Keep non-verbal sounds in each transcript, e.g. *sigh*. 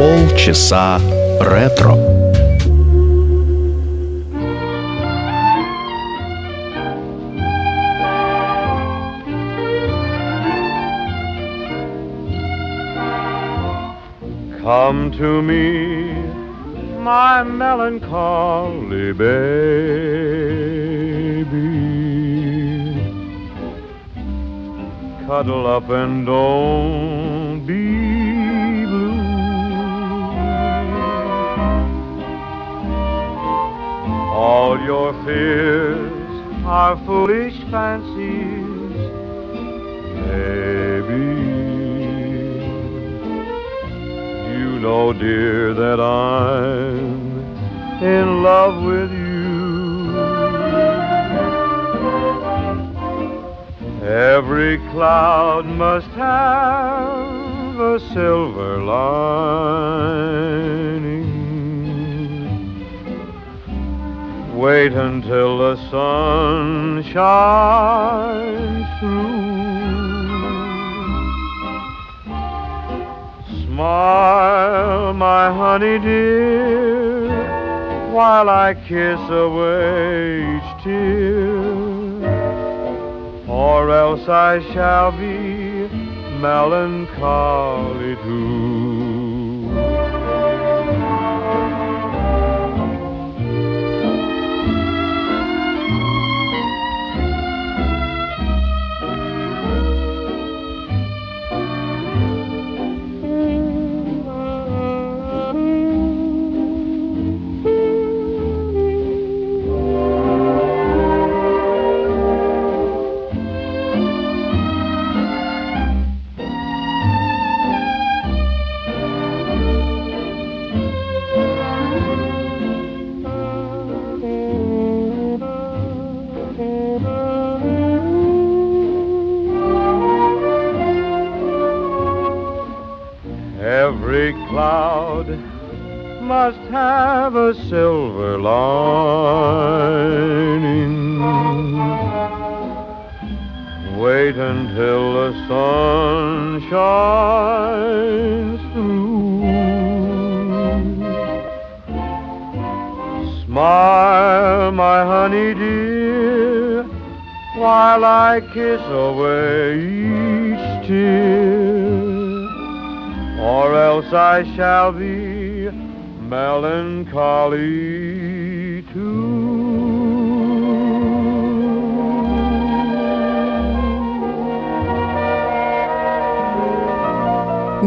Полчаса ретро. Come to me, my melancholy baby. Cuddle up and don't All your fears are foolish fancies, baby. You know, dear, that I'm in love with you. Every cloud must have a silver lining. Wait until the sun shines through. Smile, my honey dear, while I kiss away each tear, or else I shall be melancholy too. Every cloud must have a silver lining. Wait until the sun shines through. Smile, my honey dear, while I kiss away each tear or else I shall be melancholy too.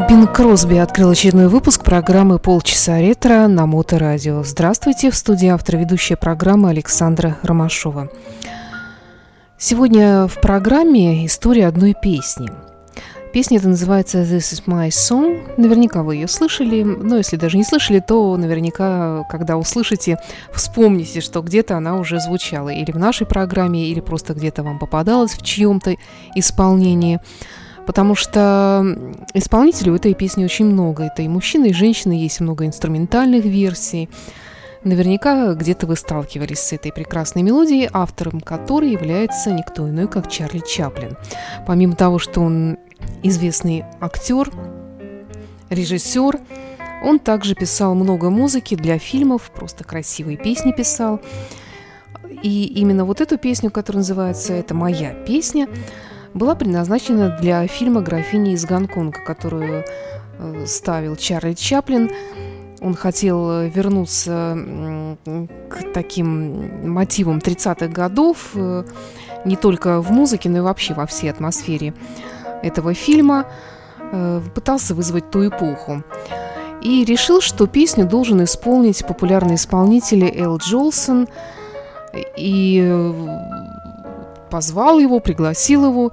Бин Кросби открыл очередной выпуск программы «Полчаса ретро» на Моторадио. Здравствуйте, в студии автор ведущая программы Александра Ромашова. Сегодня в программе история одной песни – Песня эта называется «This is my song». Наверняка вы ее слышали, но если даже не слышали, то наверняка, когда услышите, вспомните, что где-то она уже звучала. Или в нашей программе, или просто где-то вам попадалась в чьем-то исполнении. Потому что исполнителей у этой песни очень много. Это и мужчины, и женщины, есть много инструментальных версий. Наверняка где-то вы сталкивались с этой прекрасной мелодией, автором которой является никто иной, как Чарли Чаплин. Помимо того, что он известный актер, режиссер. Он также писал много музыки для фильмов, просто красивые песни писал. И именно вот эту песню, которая называется «Это моя песня», была предназначена для фильма «Графиня из Гонконга», которую э, ставил Чарли Чаплин. Он хотел вернуться к таким мотивам 30-х годов, э, не только в музыке, но и вообще во всей атмосфере этого фильма, э, пытался вызвать ту эпоху. И решил, что песню должен исполнить популярный исполнитель Эл Джолсон. И э, позвал его, пригласил его.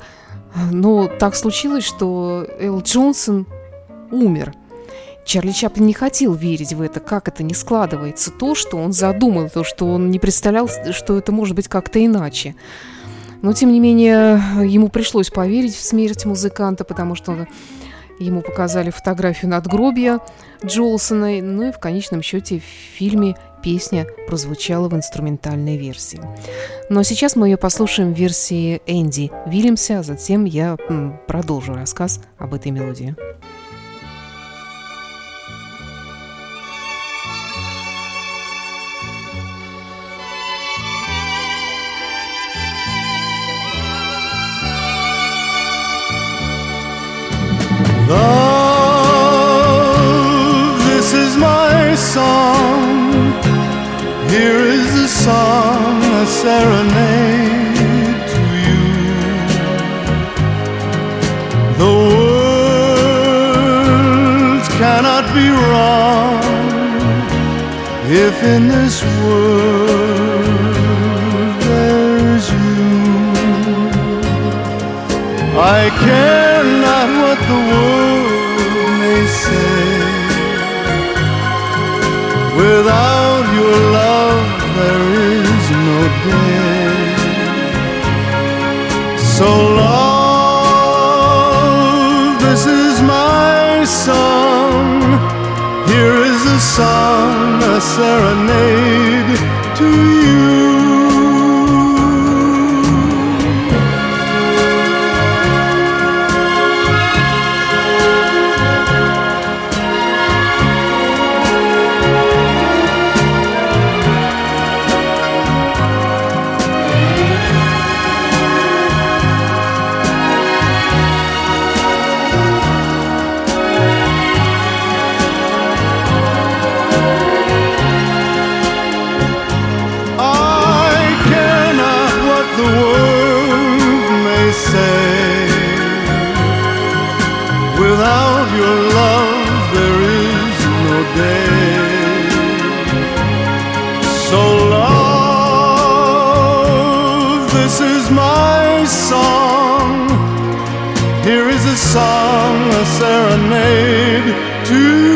Но так случилось, что Эл Джонсон умер. Чарли Чаплин не хотел верить в это, как это не складывается, то, что он задумал, то, что он не представлял, что это может быть как-то иначе. Но, тем не менее, ему пришлось поверить в смерть музыканта, потому что ему показали фотографию надгробия Джолсона, ну и в конечном счете в фильме песня прозвучала в инструментальной версии. Но сейчас мы ее послушаем в версии Энди Вильямса, а затем я продолжу рассказ об этой мелодии. Serenade to you. The words cannot be wrong if in this world there's you. I care not what the world serenade to you. This is my song. Here is a song, a serenade to.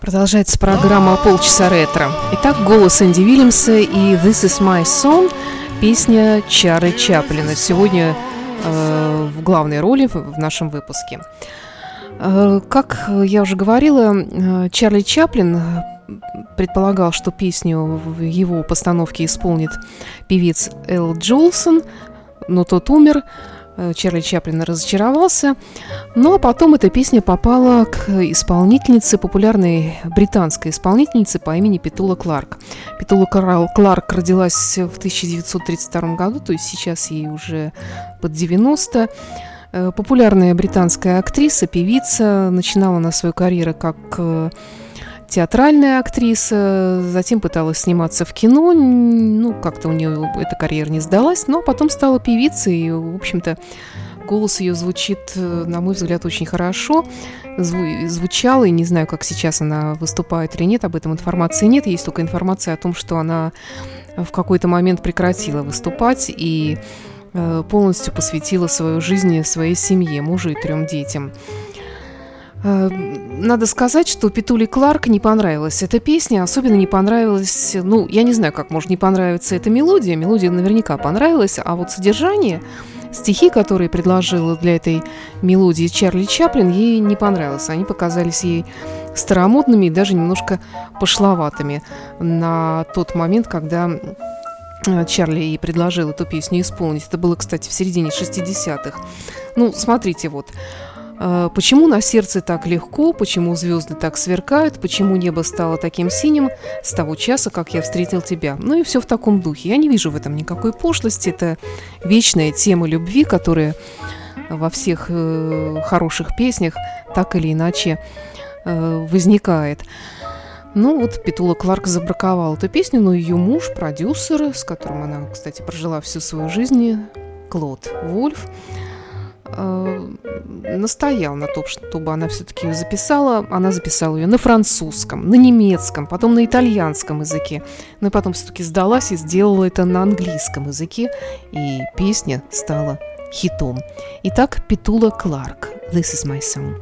Продолжается программа «Полчаса ретро». Итак, голос Энди Вильямса и «This is my song» – песня Чары Чаплина. Сегодня э, в главной роли в нашем выпуске. Э, как я уже говорила, э, Чарли Чаплин э, предполагал, что песню в его постановке исполнит певец Эл Джолсон, но тот умер. Чарли Чаплин разочаровался. Ну а потом эта песня попала к исполнительнице, популярной британской исполнительнице по имени Петула Кларк. Петула Кларк родилась в 1932 году, то есть сейчас ей уже под 90. Э, Популярная британская актриса, певица, начинала на свою карьеру как э, театральная актриса, затем пыталась сниматься в кино, ну, как-то у нее эта карьера не сдалась, но потом стала певицей, и, в общем-то, голос ее звучит, э, на мой взгляд, очень хорошо, Зву- звучала, и не знаю, как сейчас она выступает или нет, об этом информации нет, есть только информация о том, что она в какой-то момент прекратила выступать и полностью посвятила свою жизнь своей семье, мужу и трем детям. Э, Надо сказать, что Петули Кларк не понравилась эта песня, особенно не понравилась, ну, я не знаю, как может не понравиться эта мелодия, мелодия наверняка понравилась, а вот содержание, стихи, которые предложила для этой мелодии Чарли Чаплин, ей не понравилось. Они показались ей старомодными и даже немножко пошловатыми на тот момент, когда э, Чарли ей предложил эту песню исполнить. Это было, кстати, в середине 60-х. Ну, смотрите, вот. Э, Почему на сердце так легко, почему звезды так сверкают, почему небо стало таким синим с того часа, как я встретил тебя. Ну и все в таком духе. Я не вижу в этом никакой пошлости. Это вечная тема любви, которая во всех э, хороших песнях так или иначе э, возникает. Ну вот Петула Кларк забраковала эту песню, но ее муж, продюсер, с которым она, кстати, прожила всю свою жизнь, Клод Вольф, э, настоял на том, чтобы она все-таки ее записала. Она записала ее на французском, на немецком, потом на итальянском языке. Но и потом все-таки сдалась и сделала это на английском языке. И песня стала хитом. Итак, Петула Кларк. This is my song.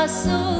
passo.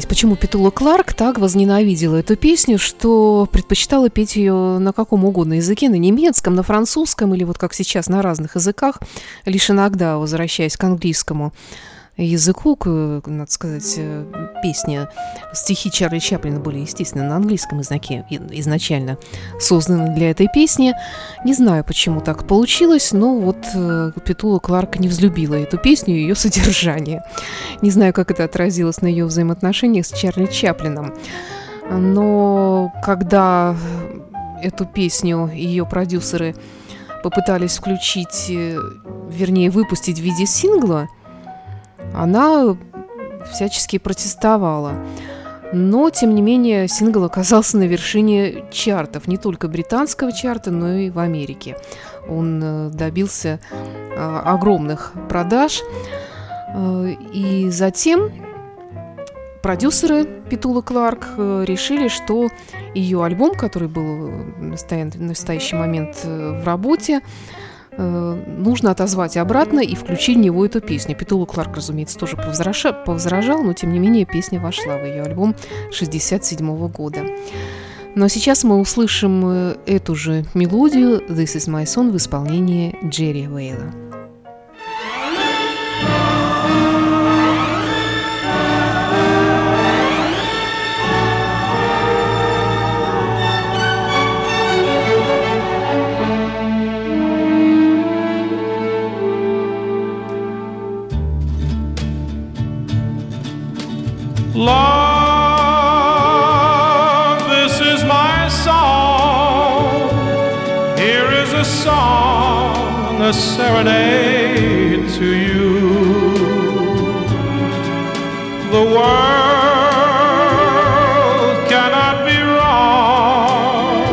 Понять, почему Петула Кларк так возненавидела эту песню, что предпочитала петь ее на каком угодно языке, на немецком, на французском или вот как сейчас на разных языках, лишь иногда возвращаясь к английскому языку, надо сказать, э, песни, стихи Чарли Чаплина были, естественно, на английском языке изначально созданы для этой песни. Не знаю, почему так получилось, но вот э, Петула Кларк не взлюбила эту песню и ее содержание. Не знаю, как это отразилось на ее взаимоотношениях с Чарли Чаплином. Но когда эту песню ее продюсеры попытались включить, э, вернее, выпустить в виде сингла, она всячески протестовала. Но, тем не менее, сингл оказался на вершине чартов, не только британского чарта, но и в Америке. Он э, добился э, огромных продаж. Э, И затем продюсеры Петула Кларк решили, что ее альбом, который был в настоящий момент в работе, нужно отозвать обратно и включить в него эту песню. Петула Кларк, разумеется, тоже повзраша- повзражал, но тем не менее песня вошла в ее альбом 67 года. А сейчас мы услышим э, эту же мелодию «This is my song» в исполнении Джерри Вейла. Love, this is my song. Here is a song, a serenade to you. The world cannot be wrong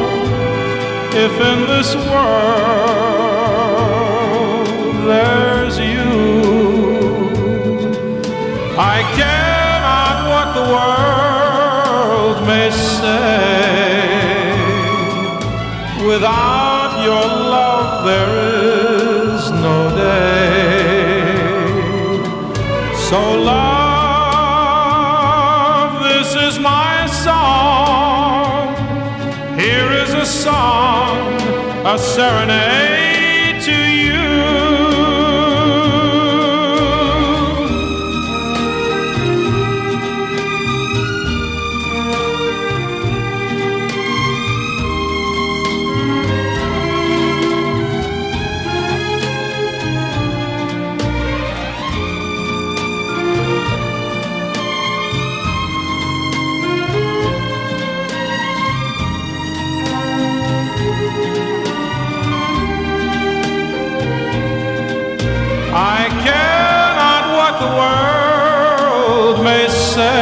if in this world Without your love, there is no day. So, love, this is my song. Here is a song, a serenade I care not what the world may say.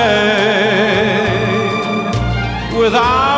Without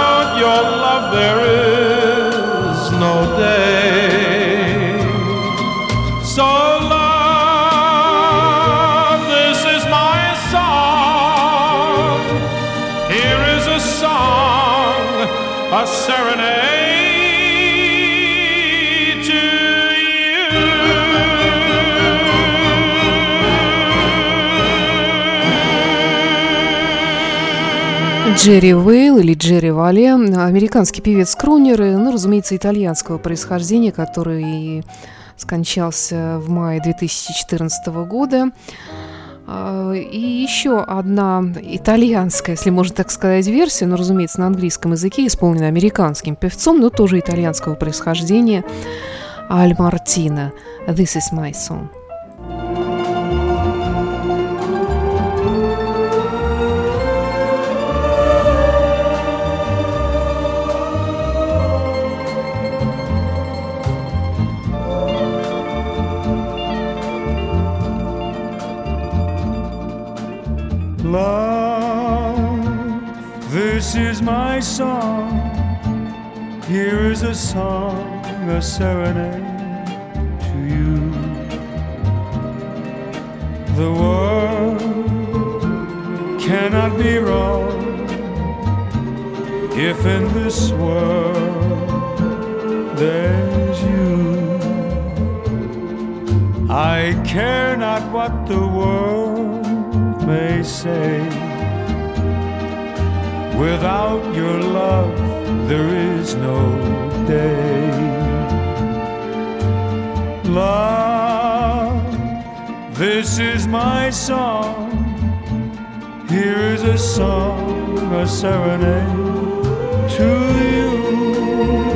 Джерри Вейл или Джерри Вале, американский певец-крунер, и, ну, разумеется, итальянского происхождения, который скончался в мае 2014 года. А, И еще одна итальянская, если можно так сказать, версия, но, разумеется, на английском языке, исполнена американским певцом, но тоже итальянского происхождения, Аль Мартина. This is my song. A song, a serenade to you. The world cannot be wrong if in this world there's you. I care not what the world may say. Without your love, there is no day. Love, this is my song. Here is a song, a serenade to you.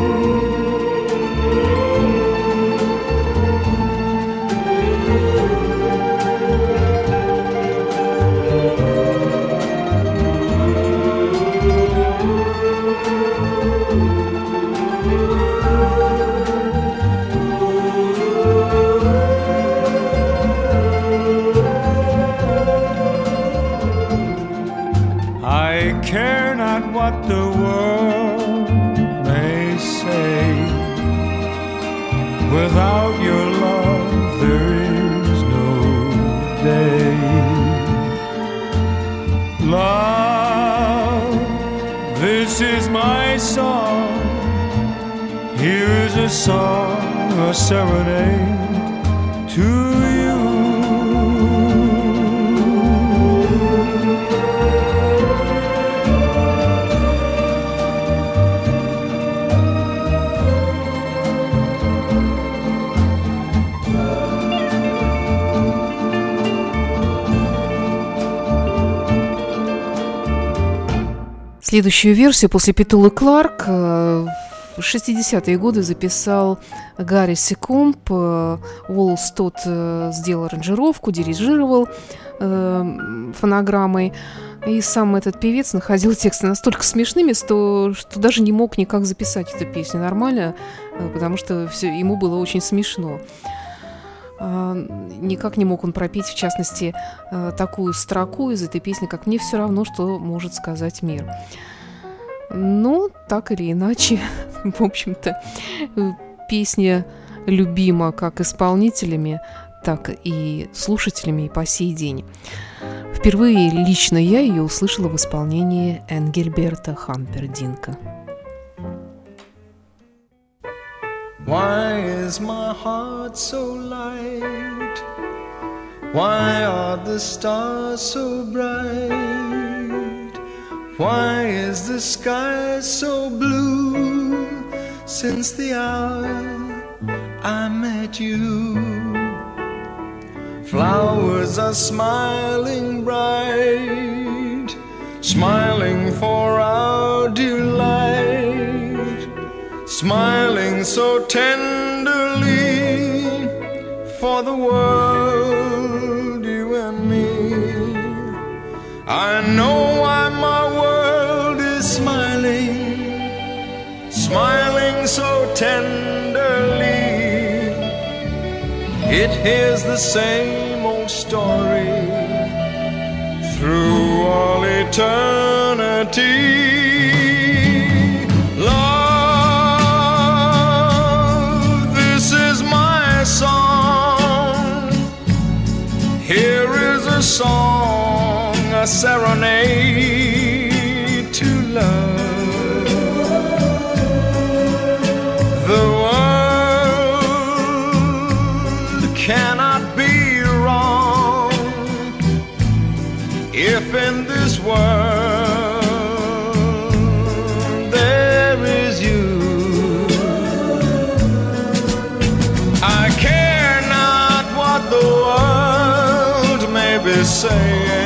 Следующую версию после Петулы Кларк э, в 60-е годы записал Гарри Секомп. э, Уоллс тот э, сделал аранжировку, дирижировал фонограммой. И сам этот певец находил тексты настолько смешными, что, что даже не мог никак записать эту песню нормально, потому что все, ему было очень смешно. А, Никак не мог он пропеть, в частности, э, такую строку из этой песни, как «Мне все равно, что может сказать мир». Но так или иначе, *laughs* в общем-то, э, песня любима как исполнителями, так и слушателями и по сей день. Впервые лично я ее услышала в исполнении Энгельберта Хампердинка. Why is my heart so light? Why are the stars so bright? Why is the sky so blue since the hour I met you? Flowers are smiling bright, smiling for our so tenderly for the world, you and me. I know why my world is smiling, smiling so tenderly. It hears the same old story through all eternity. A song, a serenade to love. The world cannot be wrong if in this world be saying.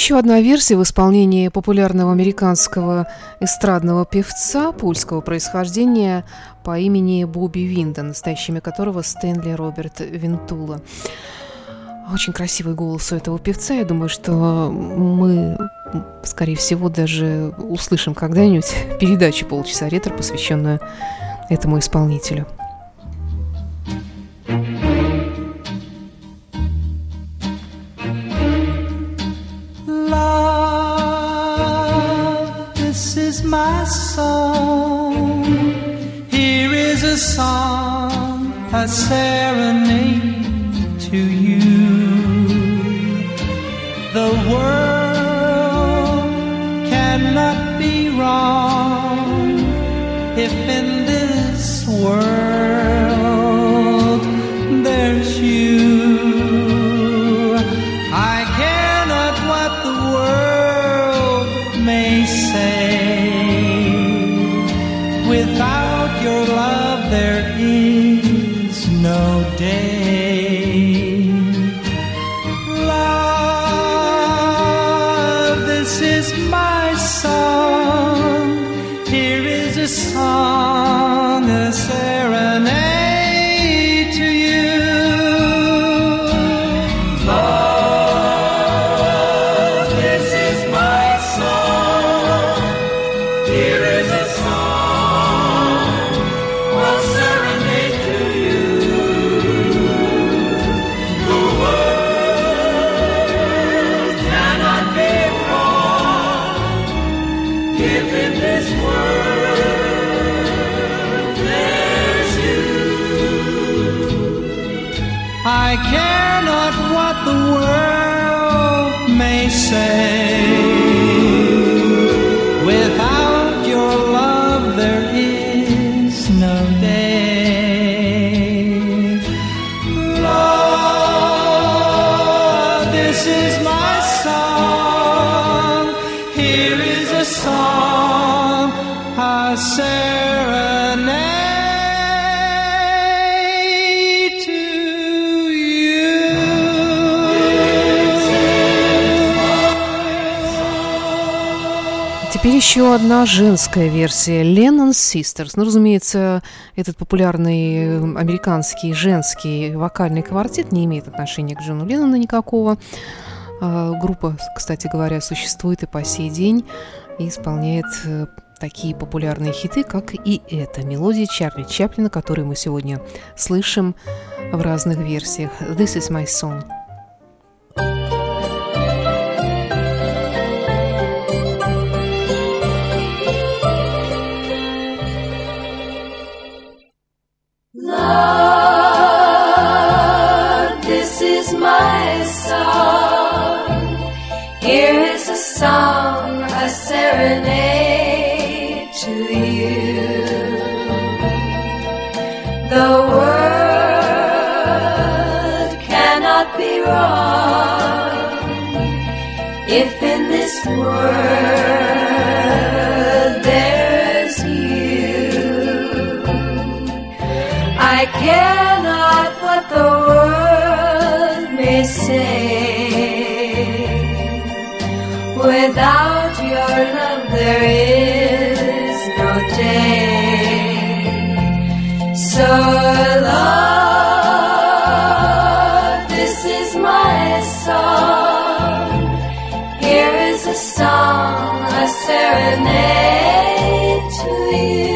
Еще одна версия в исполнении популярного американского эстрадного певца польского происхождения по имени Бобби Винда, настоящими которого Стэнли Роберт Винтула. Очень красивый голос у этого певца. Я думаю, что мы, скорее всего, даже услышим когда-нибудь передачу «Полчаса ретро», посвященную этому исполнителю. Song. Here is a song, a serenade to you. The say. Еще одна женская версия Lennon Sisters. Ну, разумеется, этот популярный э, американский женский вокальный квартет не имеет отношения к Джону Леннону никакого. А, Группа, кстати говоря, существует и по сей день и исполняет э, такие популярные хиты, как и эта мелодия Чарли Чаплина, которую мы сегодня слышим в разных версиях. This is my song. Love, this is my song. Here is a song, a serenade to you. The world cannot be wrong if in this world Without your love, there is no day. So, love, this is my song. Here is a song, a serenade to you.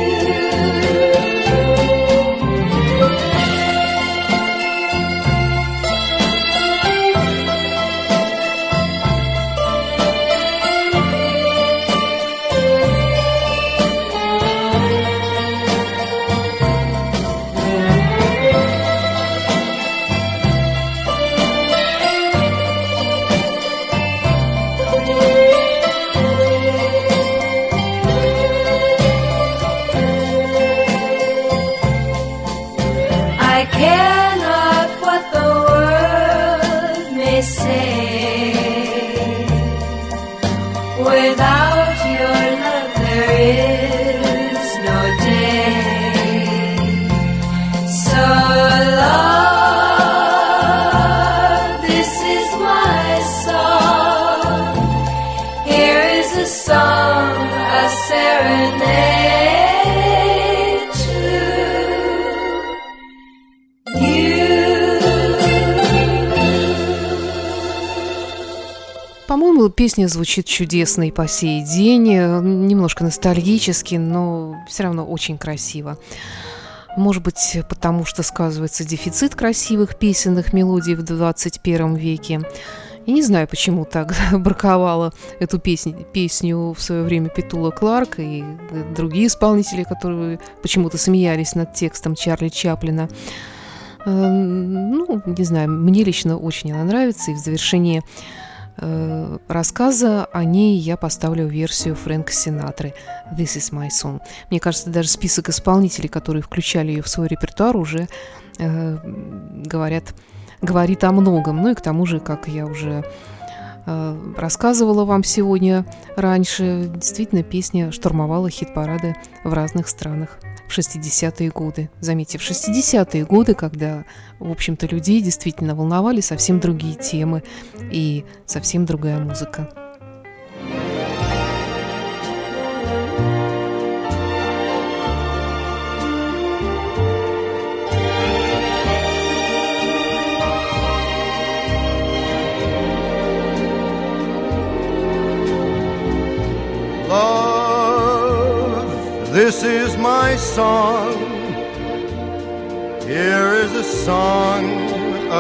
По-моему, песня звучит чудесно и по сей день, э, немножко ностальгически, но все равно очень красиво. Может быть, потому что сказывается дефицит красивых песенных мелодий в 21 веке. И не знаю, почему так *laughs* браковала эту песню, песню в свое время Петула Кларк и другие исполнители, которые почему-то смеялись над текстом Чарли Чаплина. Э, Ну, не знаю, мне лично очень она нравится, и в завершении э, рассказа о ней я поставлю версию Фрэнка Синатры «This is my song». Мне кажется, даже список исполнителей, которые включали ее в свой репертуар, уже э, говорят, говорит о многом. Ну и к тому же, как я уже э, рассказывала вам сегодня раньше, действительно песня штурмовала хит-парады в разных странах в 60-е годы. Заметьте, в 60-е годы, когда, в общем-то, людей действительно волновали совсем другие темы и совсем другая музыка. This is my song. Here is a song,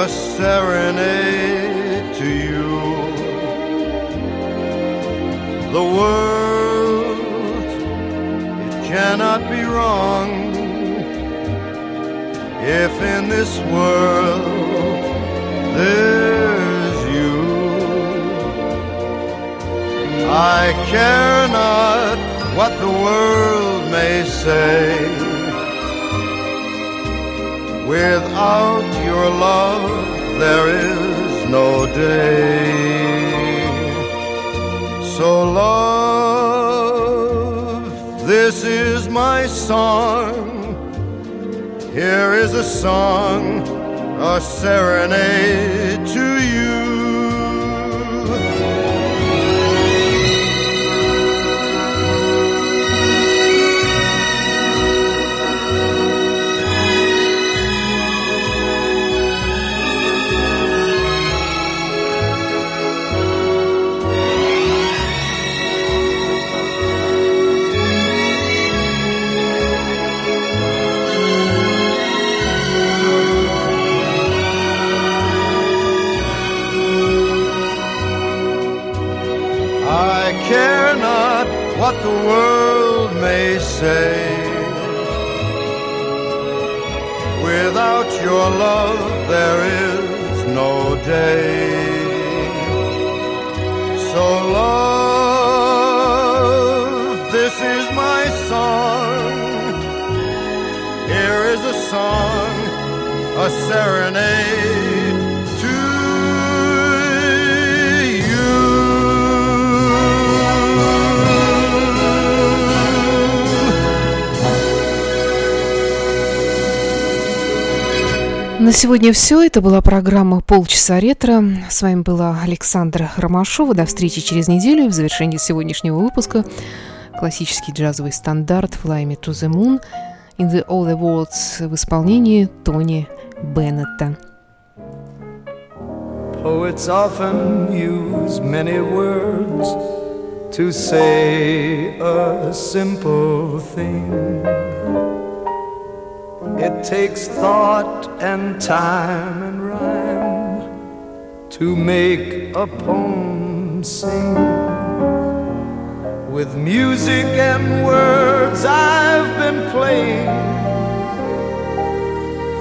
a serenade to you. The world, it cannot be wrong if in this world there's you. I care not what the world may say. Without your love, there is no day. So, love, this is my song. Here is a song, a serenade сегодня все. Это была программа «Полчаса ретро». С вами была Александра Ромашова. До встречи через неделю. В завершении сегодняшнего выпуска классический джазовый стандарт «Fly Me to the Moon» in the All the Worlds в исполнении Тони Беннета. Poets often use many words to say a simple thing. It takes thought and time and rhyme to make a poem sing. With music and words I've been playing.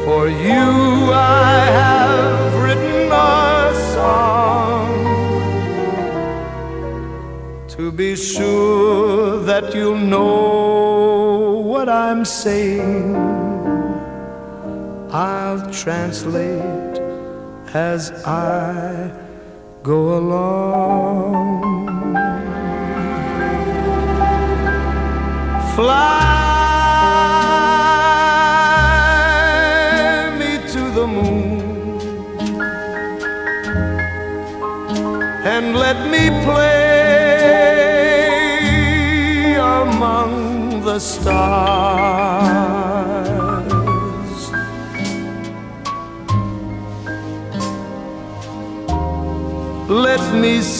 For you I have written a song to be sure that you'll know what I'm saying. I'll translate as I go along. Fly me to the moon and let me play among the stars.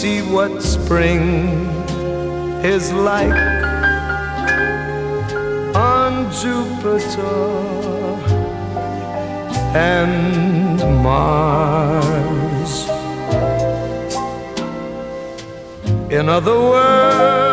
See what spring is like on Jupiter and Mars. In other words,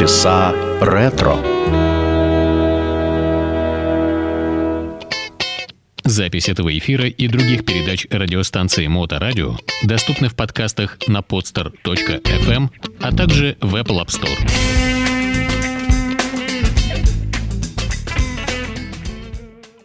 Полчаса ретро. Запись этого эфира и других передач радиостанции Моторадио доступны в подкастах на podster.fm, а также в Apple App Store.